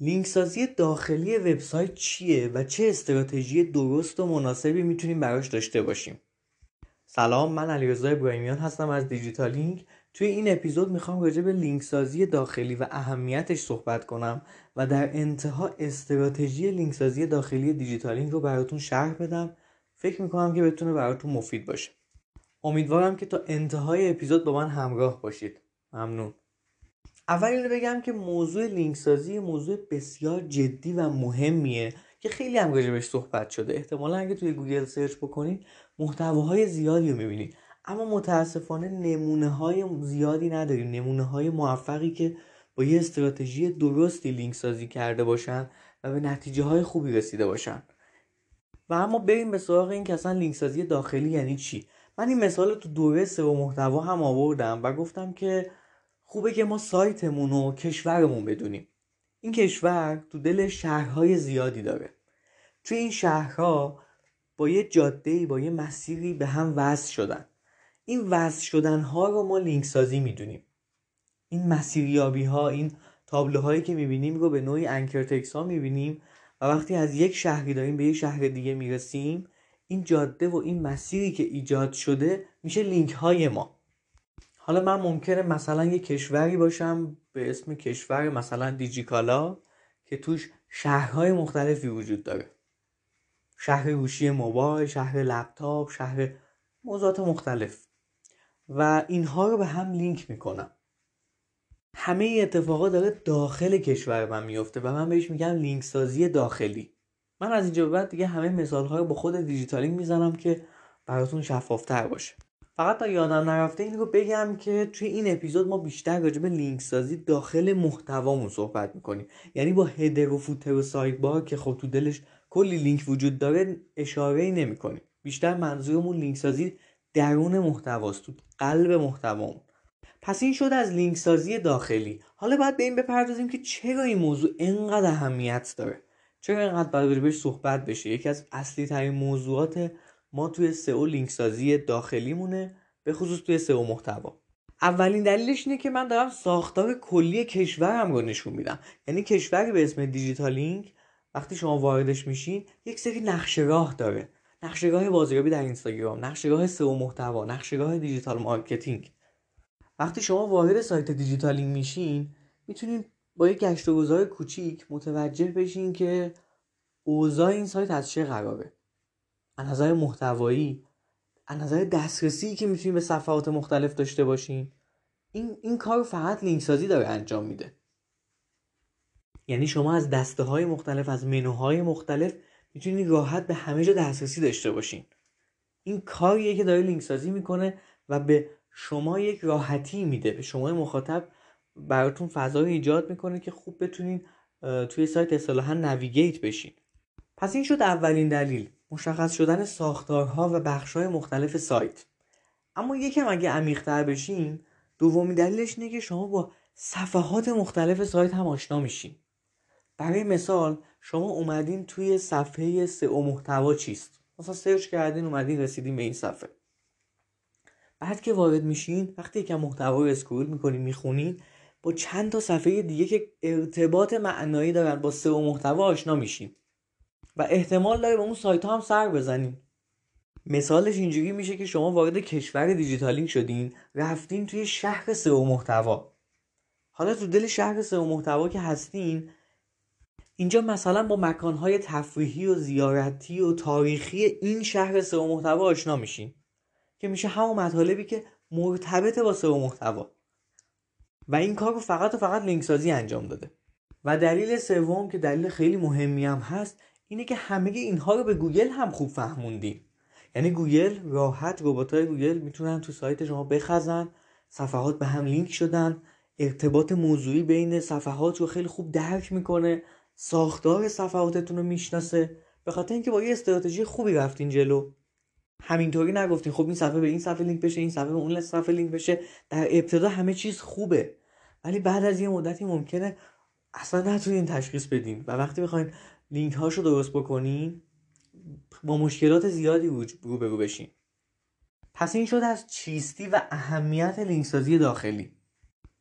لینک سازی داخلی وبسایت چیه و چه استراتژی درست و مناسبی می‌تونیم براش داشته باشیم؟ سلام من علیرضا ابراهیمیان هستم از دیجیتالینگ. توی این اپیزود می‌خوام راجع به لینک سازی داخلی و اهمیتش صحبت کنم و در انتها استراتژی لینک سازی داخلی دیجیتالینگ رو براتون شرح بدم. فکر می‌کنم که بتونه براتون مفید باشه. امیدوارم که تا انتهای اپیزود با من همراه باشید. ممنون. اول اینو بگم که موضوع لینک سازی موضوع بسیار جدی و مهمیه که خیلی هم راجبش صحبت شده. احتمالا اگه توی گوگل search بکنید محتواهای زیادی رو می‌بینید اما متاسفانه نمونه های زیادی نداریم نمونه های موفقی که با یه استراتژی درستی لینک سازی کرده باشن و به نتیجه های خوبی رسیده باشن. و اما بریم به سراغ این که اصلا لینک سازی داخلی یعنی چی. من این مثال تو دوره سئو محتوا هم آوردم و گفتم که خوبه که ما سایتمون و کشورمون بدونیم. این کشور تو دل شهرهای زیادی داره. توی این شهرها با یه جاده با یه مسیری به هم وصل شدن. این وصل شدن ها رو ما لینک سازی می‌دونیم. این مسیریابی ها این تابلوهایی که می‌بینیم رو به نوعی انکر تکس ها می‌بینیم و وقتی از یک شهری داریم به یک شهر دیگه می‌رسیم این جاده و این مسیری که ایجاد شده میشه لینک های ما. حالا من ممکنه مثلا یه کشوری باشم به اسم کشور مثلا دیجیکالا که توش شهرهای مختلفی وجود داره. شهر گوشی موبایل شهر لپتاپ شهر موضوعات مختلف. و اینها رو به هم لینک می‌کنم. همه اتفاقا داره داخل کشور من میفته و من بهش میگم لینک سازی داخلی. من از اینجا به بعد دیگه همه مثال رو با خود دیجیتالینگ می‌زنم که براتون شفافتر باشه. فقط تا یادم نرفته این رو بگم که توی این اپیزود ما بیشتر راجع به لینک سازی داخل محتوامون صحبت می‌کنیم. یعنی با header و footer و sidebar که خب تو دلش کلی لینک وجود داره اشاره ای نمی‌کنیم. بیشتر منظورمون لینک سازی درون محتواست تو قلب محتوامون. پس این شد از لینک سازی داخلی. حالا باید به این بپردازیم که چرا این موضوع انقدر اهمیت داره؟ چرا اینقدر باید بهش صحبت بشه؟ یکی از اصلی ترین موضوعات ما توی سئو لینک سازی داخلی مونه به خصوص توی سئو محتوا. اولین دلیلش اینه که من دارم ساختار کلی کشورم رو نشون میدم. یعنی کشوری به اسم دیجیتالینگ وقتی شما واردش میشین یک سری نقشه راه داره. نقشه راه بازاریابی در اینستاگرام نقشه راه سئو محتوا نقشه راه digital marketing. وقتی شما وارد سایت دیجیتالینگ میشین می‌تونین با یک گشت و گذار کوچیک متوجه بشین که اوضاع این سایت از چه قراره. از نظر محتوایی از نظر دسترسی که می‌تونیم به صفحات مختلف داشته باشین این, این کار فقط لینک سازی داره انجام میده. یعنی شما از دسته های مختلف از منوهای مختلف می‌تونید راحت به همه جا دسترسی داشته باشین. این کاریه که داره لینک سازی می‌کنه و به شما یک راحتی میده. به شما مخاطب براتون فضایی ایجاد می‌کنه که خوب بتونین توی سایت اصطلاحا نویگیت بشین. پس این شد اولین دلیل. مشخص شدن ساختارها و بخشهای مختلف سایت. اما یکم اگه عمیقتر بشیم دومی دلیلش اینه که شما با صفحات مختلف سایت هم آشنا میشین. برای مثال شما اومدین توی صفحه سئو محتوا چیست؟ مثلا سرچ کردین اومدین رسیدین به این صفحه. بعد که وارد میشین وقتی یکم محتوا رو scroll می‌کنین می‌خونین با چند تا صفحه دیگه که ارتباط معنایی دارن با سئو محتوا آشنا میشین. و احتمال داره به اون سایت ها هم سر بزنین مثالش اینجوری میشه که شما وارد کشور دیجیتالینگ شدین رفتین توی شهر سئو محتوا. حالا تو دل شهر سئو محتوا که هستین اینجا مثلا با مکانهای تفریحی و زیارتی و تاریخی این شهر سئو محتوا آشنا میشین. که میشه همون مطالبی که مرتبط با سئو محتوا. و این کار رو فقط و فقط لینک سازی انجام داده. و دلیل سوم که دلیل خیلی مهمی هم هست اینه که همه اینها رو به گوگل هم خوب فهموندیم. یعنی گوگل راحت ربات های گوگل می‌تونن تو سایت شما بخزن صفحات به هم لینک شدن ارتباط موضوعی بین صفحات رو خیلی خوب درک می‌کنه ساختار صفحاتتون رو می‌شناسه. به خاطر اینکه با یه استراتژی خوبی رفتین جلو. همینطوری نگفتین خب این صفحه به این صفحه لینک بشه این صفحه به اون صفحه لینک بشه. در ابتدا همه چیز خوبه. ولی بعد از یه مدتی ممکنه اصلا نتونین تشخیص بدین. و وقتی می‌خواین لینک هاشو درست بکنین با مشکلات زیادی رو به رو بشین پس این شد از چیستی و اهمیت لینک سازی داخلی.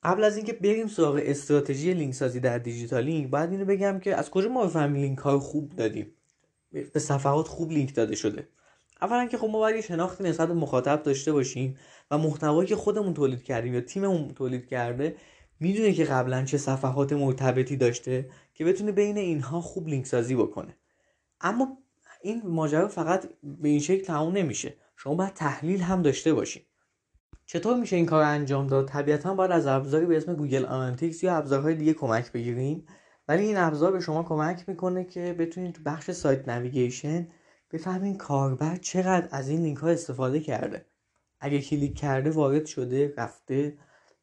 قبل از اینکه بریم سراغ استراتژی لینک سازی در دیجیتالینگ باید اینو بگم که از کجا ما بفهمیم لینک ها خوب دادیم؟ به صفحات خوب لینک داده شده. اولا که خب ما باید شناختی نسبت مخاطب داشته باشیم و محتوایی که خودمون تولید کردیم یا تیممون تولید کرده می‌دونه که قبلا چه صفحات مرتبطی داشته که بتونه بین اینها خوب لینک سازی بکنه. اما این ماجرا فقط به این شکل تموم نمیشه. شما باید تحلیل هم داشته باشید چطور میشه این کار انجام داد؟ طبیعتا باید از ابزاری به اسم Google Analytics یا ابزارهای دیگه کمک بگیریم ولی این ابزار به شما کمک می‌کنه که بتونید تو بخش site navigation بفهمین کاربر چقدر از این لینک ها استفاده کرده. اگه کلیک کرده وارد شده رفته.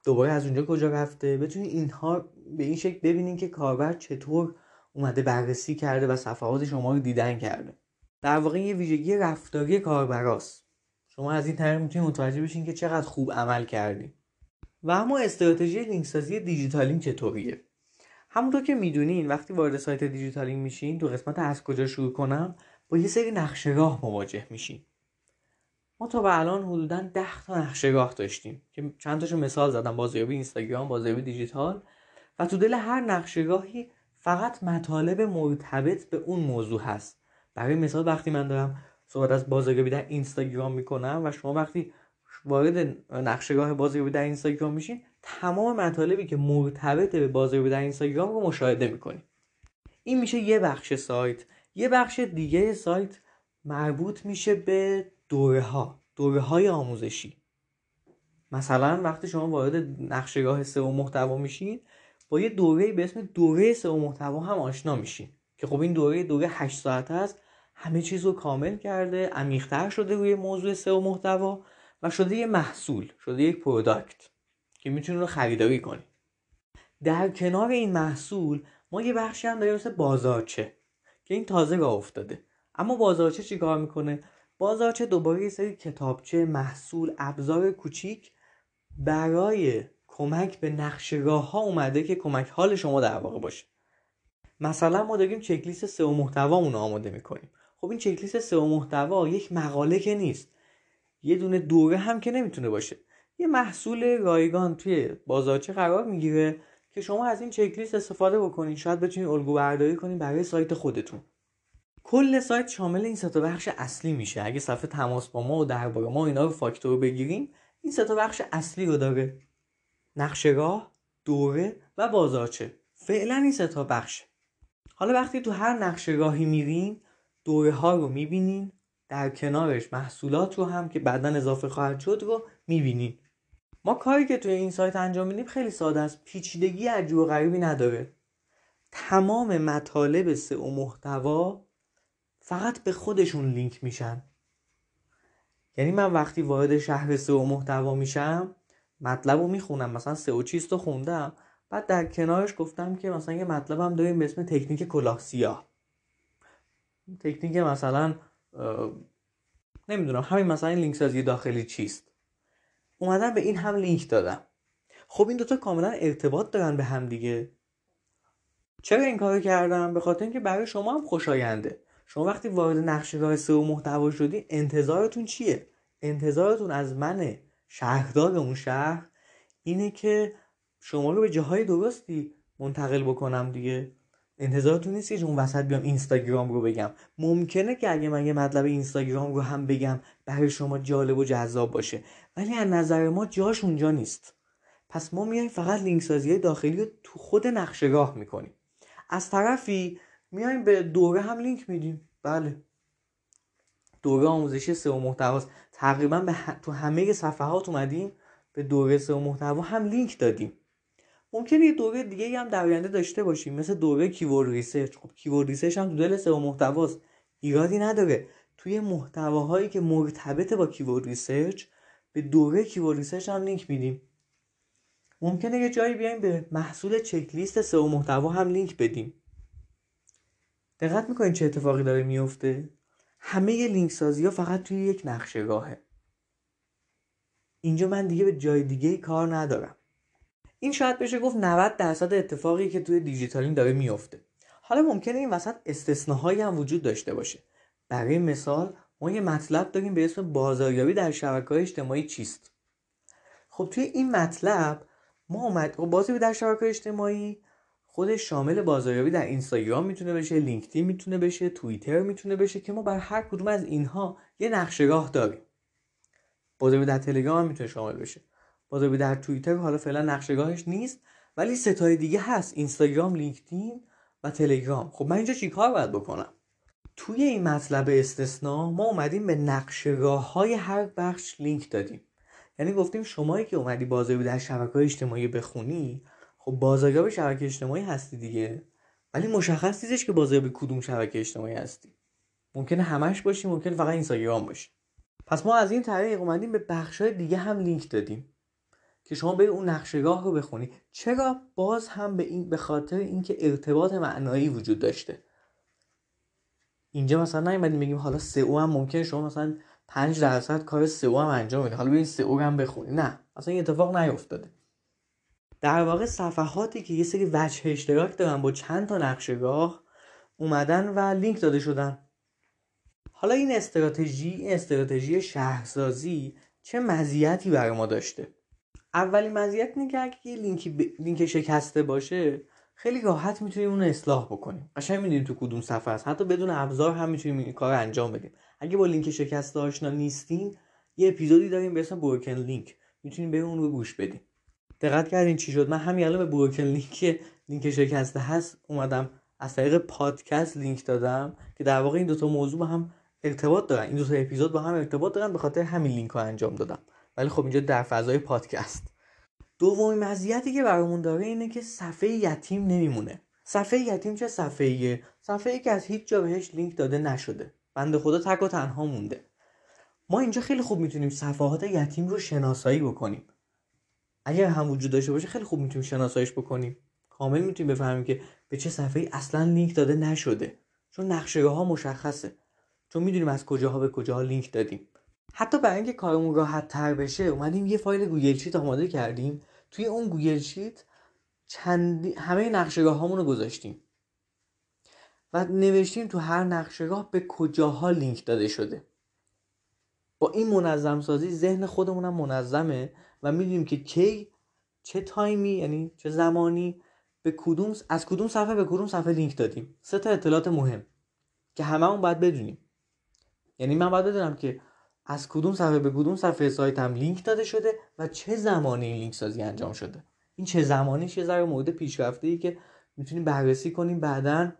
دوباره از اونجا کجا رفته؟ بتونید اینها به این شکل ببینین که کاربر چطور اومده بررسی کرده و صفحات شما رو دیدن کرده. در واقع یه ویژگی رفتاری کاربراست. شما از این طریق می‌تونید متوجه بشین که چقدر خوب عمل کردیم و اما استراتژی لینک سازی دیجیتالینگ چطوریه؟ همونطور که می‌دونین وقتی وارد سایت دیجیتالینگ میشین تو قسمت از کجا شروع کنم با یه سری نقشه راه مواجه میشین. ما تا به الان حدودا 10 تا نقشه راه داشتیم که چند تاشو مثال زدم. بازاریابی اینستاگرام بازاریابی دیجیتال. و تو دل هر نقشه راهی فقط مطالب مرتبط به اون موضوع هست. برای مثال وقتی من دارم صحبت از بازاریابی در اینستاگرام می‌کنم و شما وقتی وارد نقشهگاه بازاریابی در اینستاگرام میشین تمام مطالبی که مرتبط به بازاریابی در اینستاگرام رو مشاهده می‌کنید این میشه یه بخش سایت. یه بخش دیگه سایت مربوط میشه به دوره ها دوره های آموزشی. مثلا وقتی شما وارد نقشهگاه سئو محتوا میشین با یه دوره به اسم دوره سئو محتوا هم آشنا میشین. که خب این دوره دوره 8 ساعت است همه چیز رو کامل کرده عمیقتر شده روی موضوع سئو محتوا و شده یه محصول شده یک پروداکت که می‌تونید رو خریداری کنید در کنار این محصول ما یه بخشی هم داریم مثل بازارچه که این تازه راه افتاده. اما بازارچه چی کار می‌کنه؟ بازارچه دوباره یه سری کتابچه محصول ابزار کوچیک برای کمک به نقش راه ها اومده که کمک حال شما در واقع باشه. مثلا ما داریم چکلیست سئو محتوامون آماده می‌کنیم. خب این چکلیست سئو محتوا یک مقاله که نیست. یه دونه دوره هم که نمی‌تونه باشه. یه محصول رایگان توی بازارچه قرار می‌گیره که شما از این چکلیست استفاده بکنین. شاید بتونید الگو برداری کنین برای سایت خودتون. کل سایت شامل این سه بخش اصلی میشه. اگه صفحه تماس با ما و درباره ما اینا رو فاکتور بگیریم این سه بخش اصلی رو داره. نقشه راه دوره و بازارچه. فعلا این سه تا بخشه. حالا وقتی تو هر نقشه راهی میرین دوره ها رو می‌بینین در کنارش محصولات رو هم که بعدا اضافه خواهد شد رو می‌بینین. ما کاری که توی این سایت انجام میدیم خیلی ساده است. پیچیدگی عجیب و غریبی نداره. تمام مطالب و محتوا فقط به خودشون لینک میشن. یعنی من وقتی وارد شهر و محتوا میشم مطلب رو می‌خونم. مثلا سئو چیست رو خوندم. بعد در کنارش گفتم که مثلا یه مطلب هم داریم به اسم تکنیک کلاه سیاه تکنیک مثلا نمی‌دونم همین مثلا لینک سازی داخلی چیست. اومدم به این هم لینک دادم. خب این دوتا کاملا ارتباط دارن به هم دیگه. چرا این کارو کردم؟ به خاطر اینکه برای شما هم خوشاینده. شما وقتی وارد نقشهگاه سئو محتوا شدی انتظارتون چیه؟ انتظارتون از من شهردار اون شهر اینه که شما رو به جاهای درستی منتقل بکنم دیگه. انتظارتون نیست که اون وسط بیام اینستاگرام رو بگم. ممکنه که اگه من یه مطلب اینستاگرام رو هم بگم برای شما جالب و جذاب باشه. ولی از نظر ما جاش اونجا نیست. پس ما میایم فقط لینک سازی داخلی رو تو خود نقشه راه می‌کنیم. از طرفی میایم به دوره هم لینک میدیم. بله. دوره آموزشی سئو محتواست تقریبا به تو همه صفحات اومدیم به دوره سئو محتوا هم لینک دادیم. ممکنه یه دوره دیگه هم در آینده داشته باشیم مثل دوره keyword research. خب keyword research هم تو دل سئو محتواست ایرادی نداره. توی محتواهایی که مرتبط با keyword research به دوره keyword research هم لینک میدیم. ممکنه یه جایی بیایم به محصول چکلیست سئو محتوا هم لینک بدیم. دقت می‌کنین چه اتفاقی داره میفته همه لینک سازی ها فقط توی یک نقشه اینجا من دیگه به جای دیگه کار ندارم. این شاید بشه گفت 90 درصد اتفاقی که توی دیجیتالین داره میفته حالا ممکنه این وسط استثناهایی هم وجود داشته باشه. برای مثال ما یه مطلب داریم به اسم بازاریابی در شبکه اجتماعی چیست؟ خب توی این مطلب ما اومد بازاریابی در شبکه اجتماعی خودش شامل بازاریابی در اینستاگرام می‌تونه بشه لینکدین می‌تونه بشه توییتر می‌تونه بشه که ما بر هر کدوم از اینها یه نقشهگاه داریم. بازاریابی در تلگرام می‌تونه شامل بشه. بازاریابی در توییتر حالا فعلا نقشهگاهش نیست ولی ستای دیگه هست. اینستاگرام لینکدین و تلگرام. خب من اینجا چیکار باید بکنم؟ توی این مطلب استثنا ما اومدیم به نقشهگاه های هر بخش لینک دادیم. یعنی گفتیم شمایی که اومدی بازاریابی در شبکه اجتماعی بخونی خب بازاریاب شبکه اجتماعی هستی دیگه. ولی مشخص نیستش که بازاریاب کدوم شبکه اجتماعی هستی. ممکنه همش باشی ممکن فقط اینستاگرام باشی. پس ما از این طریق اومدیم به بخشای دیگه هم لینک دادیم که شما برید اون نقشهگاه رو بخونی. چرا؟ باز هم به این به خاطر اینکه ارتباط معنایی وجود داشته. اینجا مثلا نیومدیم بگیم حالا سئو هم ممکنه شما مثلا 5 درصد کار سئو هم انجام بدید حالا ببین سئو هم بخونی. نه اصلا این اتفاق نیفتاده. در واقع صفحاتی که یه سری وجه اشتراک دارن با چند تا نقشهگاه اومدن و لینک داده شدن. حالا این استراتژی این استراتژی شهرسازی چه مزیتی برای ما داشته؟ اولین مزیت اینه که اگه یه لینک, ب... لینک شکسته باشه خیلی راحت می‌تونیم اون اصلاح بکنیم. قشنگ می‌دونیم تو کدوم صفحه است حتی بدون ابزار هم می‌تونیم این کار انجام بدیم. اگه با لینک شکسته آشنا نیستین یه اپیزودی داریم به اسم broken link می‌تونین به اون رو گوش بدیم. دقت کردین چی شد؟ من همین الان به broken link لینک شکسته هست اومدم از طریق پادکست لینک دادم که در واقع این دوتا موضوع با هم ارتباط دارن. این دوتا اپیزود با هم ارتباط دارن به خاطر همین لینک رو انجام دادم. ولی خب اینجا در فضای پادکست. دومین مزیتی که برامون داره اینه که صفحه یتیم نمیمونه. صفحه یتیم چه صفحه صفحه ای که از هیچ جا بهش لینک داده نشده. بنده خدا تک و تنها مونده. ما اینجا خیلی خوب می‌تونیم صفحات یتیم رو شناسایی بکنیم. اگر هم وجود داشته باشه خیلی خوب می‌تونیم شناساییش بکنیم. کامل می‌تونیم بفهمیم که به چه صفحه اصلا لینک داده نشده. چون نقشه ها مشخصه. چون می‌دونیم از کجاها به کجاها لینک دادیم. حتی برای اینکه کارمون راحت تر بشه اومدیم یه فایل Google Sheet آماده کردیم. توی اون Google Sheet چند همه نقشه راه هامون رو گذاشتیم. و نوشتیم تو هر نقشه راه به کجاها لینک داده شده. با این منظم سازی ذهن خودمونم منظمه. و می‌دونیم که کی چه time ی یعنی چه زمانی به کدوم از کدوم صفحه به کدوم صفحه لینک دادیم. سه تا اطلاعات مهم که هممون باید بدونیم. یعنی من باید بدونم که از کدوم صفحه به کدوم صفحه سایتم لینک داده شده و چه زمانی این لینک سازی انجام شده. این چه زمانیش یه ذره مورد پیشرفته ای که می‌تونیم بررسی کنیم بعدا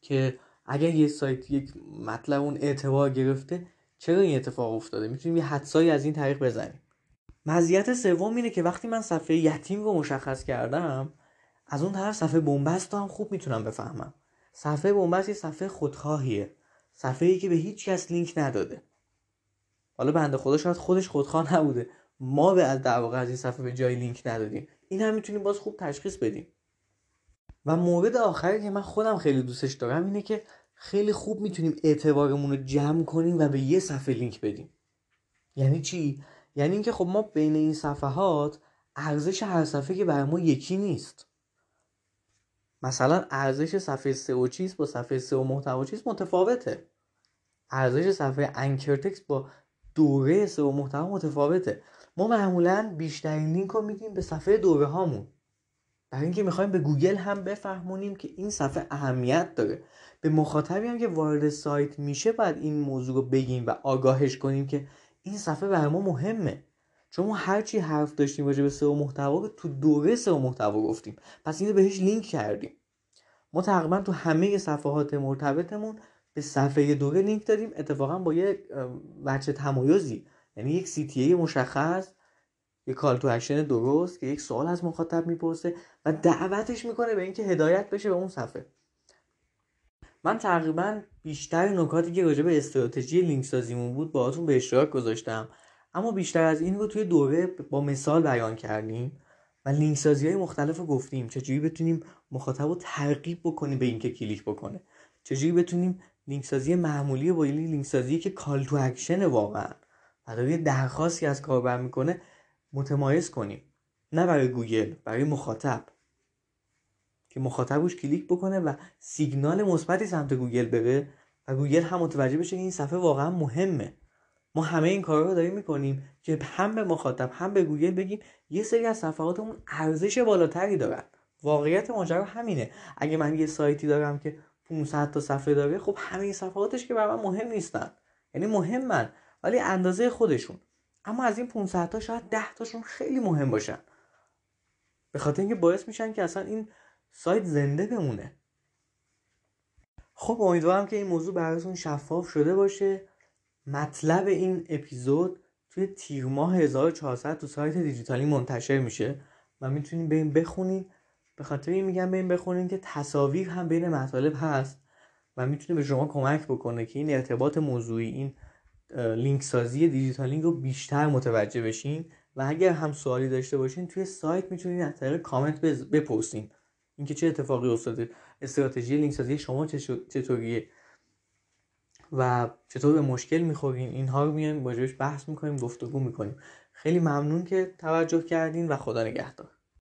که اگر یه سایت یک مطلب اون اعتبار گرفته چرا این اتفاق افتاده؟ می‌تونیم یه حدسایی از این طریق بزنیم. مزیت سوم اینه که وقتی من صفحه یتیم رو مشخص کردم از اون طرف صفحه بنبست رو هم خوب می‌تونم بفهمم. صفحه بنبست یه صفحه خودخواهیه. صفحه ای که به هیچ کس لینک نداده. حالا بنده خدا شاید خودش خودخواه نبوده. ما به از در واقع از این صفحه به جای لینک ندادیم. این هم می‌تونیم باز خوب تشخیص بدیم. و مورد آخری که من خودم خیلی دوستش دارم اینه که خیلی خوب می‌تونیم اعتبارمون رو جمع کنیم و به یه صفحه لینک بدیم. یعنی چی؟ یعنی اینکه خب ما بین این صفحات ارزش هر صفحه که برای ما یکی نیست. مثلا ارزش صفحه سئو چیز با صفحه سئو محتوا چیز متفاوته. ارزش صفحه anchor text با دوره سئو محتوا متفاوته. ما معمولا بیشترین لینک رو میدیم به صفحه دوره هامون. برای اینکه می‌خوایم به گوگل هم بفهمونیم که این صفحه اهمیت داره. به مخاطبی هم که وارد سایت میشه باید این موضوع رو بگیم و آگاهش کنیم که این صفحه برای ما مهمه. چون ما هرچی حرف داشتیم راجع به سئو محتوا رو تو دوره سئو محتوا گفتیم. پس اینو بهش لینک کردیم. ما تقریبا تو همه صفحات مرتبطمون به صفحه دوره لینک دادیم. اتفاقا با یه وجه تمایزی. یعنی یک CTA مشخص یک call to action درست که یک سوال از مخاطب می‌پرسه و دعوتش می‌کنه به اینکه هدایت بشه به اون صفحه. من تقریبا بیشتر نکاتی که راجع به استراتژی لینک سازیمون بود باهاتون به اشتراک گذاشتم. اما بیشتر از این رو توی دوره با مثال بیان کردیم و لینک سازی های مختلف رو گفتیم. چجوری بتونیم مخاطب رو ترغیب بکنیم به اینکه کلیک بکنه؟ چجوری بتونیم لینک سازی معمولی با لینک سازی که call to action واقعا داره درخواستی از کاربر می‌کنه متمایز کنیم. نه برای گوگل برای مخاطب. که مخاطبش کلیک بکنه و سیگنال مثبتی سمت گوگل بره و گوگل هم متوجه بشه که این صفحه واقعا مهمه. ما همه این کارا رو داریم می‌کنیم که هم به مخاطب هم به گوگل بگیم یه سری از صفحاتمون ارزش بالاتری دارن. واقعیت ماجرا همینه. اگه من یه سایتی دارم که 500 تا صفحه داره خب همه صفحاتش که برای مهم نیستن. یعنی مهمن ولی اندازه خودشون. اما از این 500 تا شاید 10 تاشون خیلی مهم باشن. به خاطر اینکه باعث میشن که اصلا این سایت زنده بمونه. خب امیدوارم که این موضوع براتون شفاف شده باشه. مطلب این اپیزود توی تیر ماه 1400 تو سایت دیجیتالینگ منتشر میشه. و می‌تونین برین بخونین. به خاطر این میگم برین بخونین که تصاویر هم بین مطالب هست و می‌تونه به شما کمک بکنه که این ارتباط موضوعی این لینک سازی دیجیتالینگ رو بیشتر متوجه بشین. و اگر هم سوالی داشته باشین توی سایت می‌تونین از طریق کامنت بپرسین. اینکه چه اتفاقی افتاده استراتژی لینک سازی شما چطوریه؟ و چطور به مشکل می‌خورین؟ اینها رو میایم راجبش بحث می‌کنیم گفتگو می‌کنیم. خیلی ممنون که توجه کردین و خدا نگهدار.